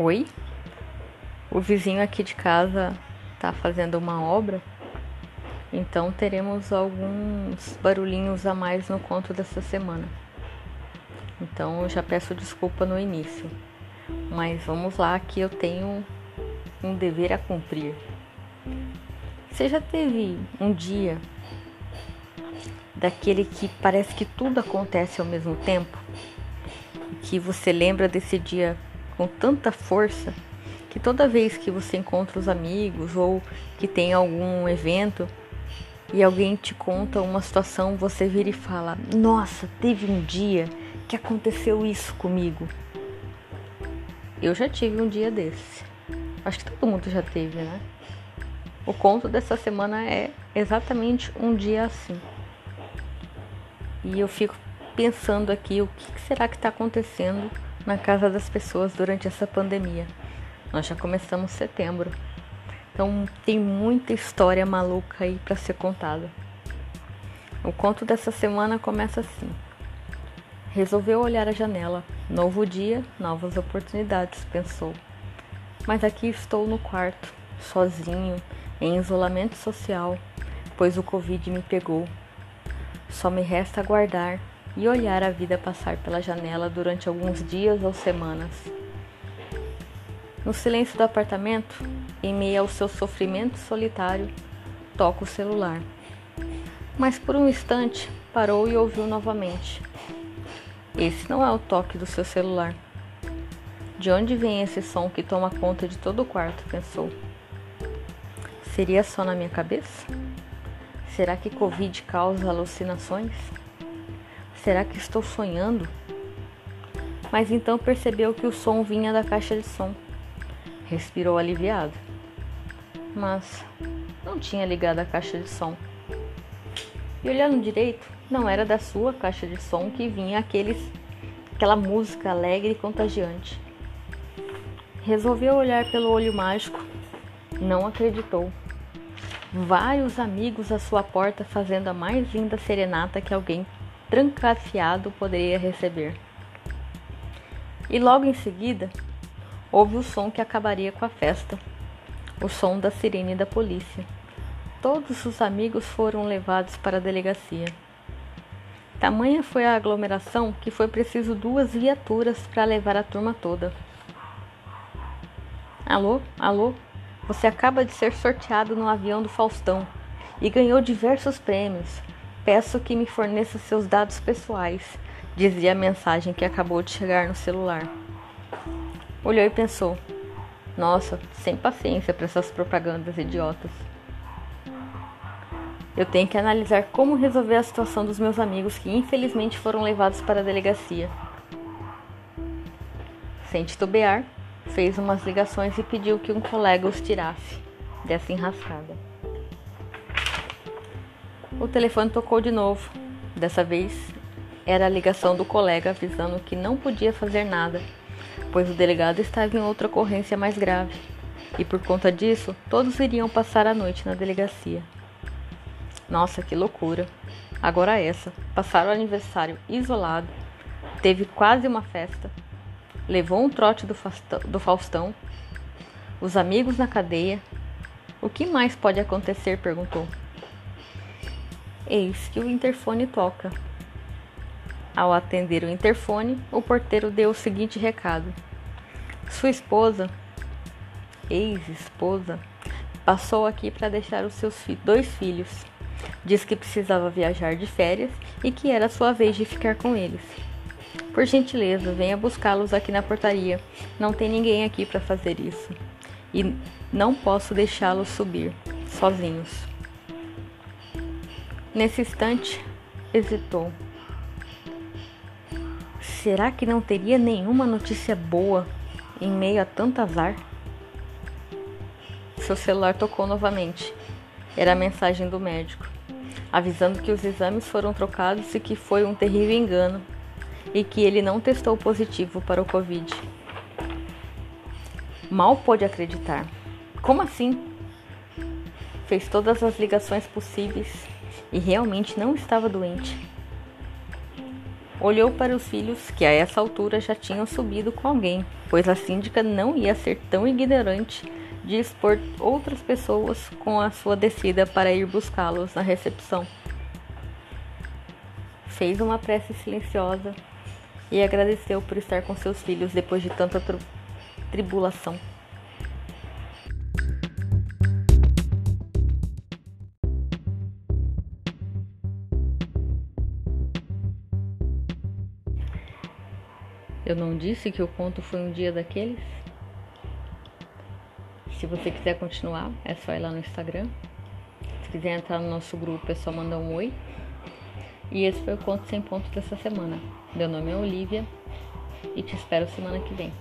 Oi? O vizinho aqui de casa tá fazendo uma obra, então teremos alguns barulhinhos a mais no conto dessa semana. Então eu já peço desculpa no início, mas vamos lá que eu tenho um dever a cumprir. Você já teve um dia daquele que parece que tudo acontece ao mesmo tempo? Que você lembra desse dia com tanta força que toda vez que você encontra os amigos ou que tem algum evento e alguém te conta uma situação, você vira e fala: Nossa, teve um dia que aconteceu isso comigo. Eu já tive um dia desse. Acho que todo mundo já teve, né? O conto dessa semana é exatamente um dia assim. E eu fico pensando aqui o que será que está acontecendo na casa das pessoas durante essa pandemia. Nós já começamos setembro, então tem muita história maluca aí para ser contada. O conto dessa semana começa assim. Resolveu olhar a janela. Novo dia, novas oportunidades, pensou. Mas aqui estou no quarto, sozinho, em isolamento social, pois o Covid me pegou. Só me resta aguardar e olhar a vida passar pela janela durante alguns dias ou semanas. No silêncio do apartamento, em meio ao seu sofrimento solitário, toca o celular. Mas por um instante parou e ouviu novamente. Esse não é o toque do seu celular. De onde vem esse som que toma conta de todo o quarto? pensou. Seria só na minha cabeça? Será que Covid causa alucinações? Será que estou sonhando? Mas então percebeu que o som vinha da caixa de som. Respirou aliviado. Mas não tinha ligado a caixa de som. E olhando direito, não era da sua caixa de som que vinha aqueles, aquela música alegre e contagiante. Resolveu olhar pelo olho mágico. Não acreditou. Vários amigos à sua porta fazendo a mais linda serenata que alguém trancafiado poderia receber. E logo em seguida, houve o som que acabaria com a festa o som da sirene da polícia. Todos os amigos foram levados para a delegacia. Tamanha foi a aglomeração que foi preciso duas viaturas para levar a turma toda. Alô, alô, você acaba de ser sorteado no avião do Faustão e ganhou diversos prêmios. Peço que me forneça seus dados pessoais, dizia a mensagem que acabou de chegar no celular. Olhou e pensou: Nossa, sem paciência para essas propagandas idiotas. Eu tenho que analisar como resolver a situação dos meus amigos que infelizmente foram levados para a delegacia. Sem titubear, fez umas ligações e pediu que um colega os tirasse dessa enrascada. O telefone tocou de novo. Dessa vez era a ligação do colega avisando que não podia fazer nada, pois o delegado estava em outra ocorrência mais grave. E por conta disso, todos iriam passar a noite na delegacia. Nossa, que loucura! Agora essa, passar o aniversário isolado, teve quase uma festa, levou um trote do, Faustão, os amigos na cadeia. O que mais pode acontecer? perguntou. Eis que o interfone toca. Ao atender o interfone, o porteiro deu o seguinte recado: Sua esposa, ex-esposa, passou aqui para deixar os seus dois filhos. Diz que precisava viajar de férias e que era sua vez de ficar com eles. Por gentileza, venha buscá-los aqui na portaria. Não tem ninguém aqui para fazer isso. E não posso deixá-los subir sozinhos. Nesse instante, hesitou. Será que não teria nenhuma notícia boa em meio a tanto azar? Seu celular tocou novamente. Era a mensagem do médico, avisando que os exames foram trocados e que foi um terrível engano e que ele não testou positivo para o Covid. Mal pôde acreditar. Como assim? Fez todas as ligações possíveis e realmente não estava doente. Olhou para os filhos que a essa altura já tinham subido com alguém, pois a síndica não ia ser tão ignorante de expor outras pessoas com a sua descida para ir buscá-los na recepção. Fez uma prece silenciosa e agradeceu por estar com seus filhos depois de tanta tribulação. Eu não disse que o conto foi um dia daqueles? Se você quiser continuar, é só ir lá no Instagram. Se quiser entrar no nosso grupo, é só mandar um oi. E esse foi o Conto Sem Pontos dessa semana. Meu nome é Olivia e te espero semana que vem.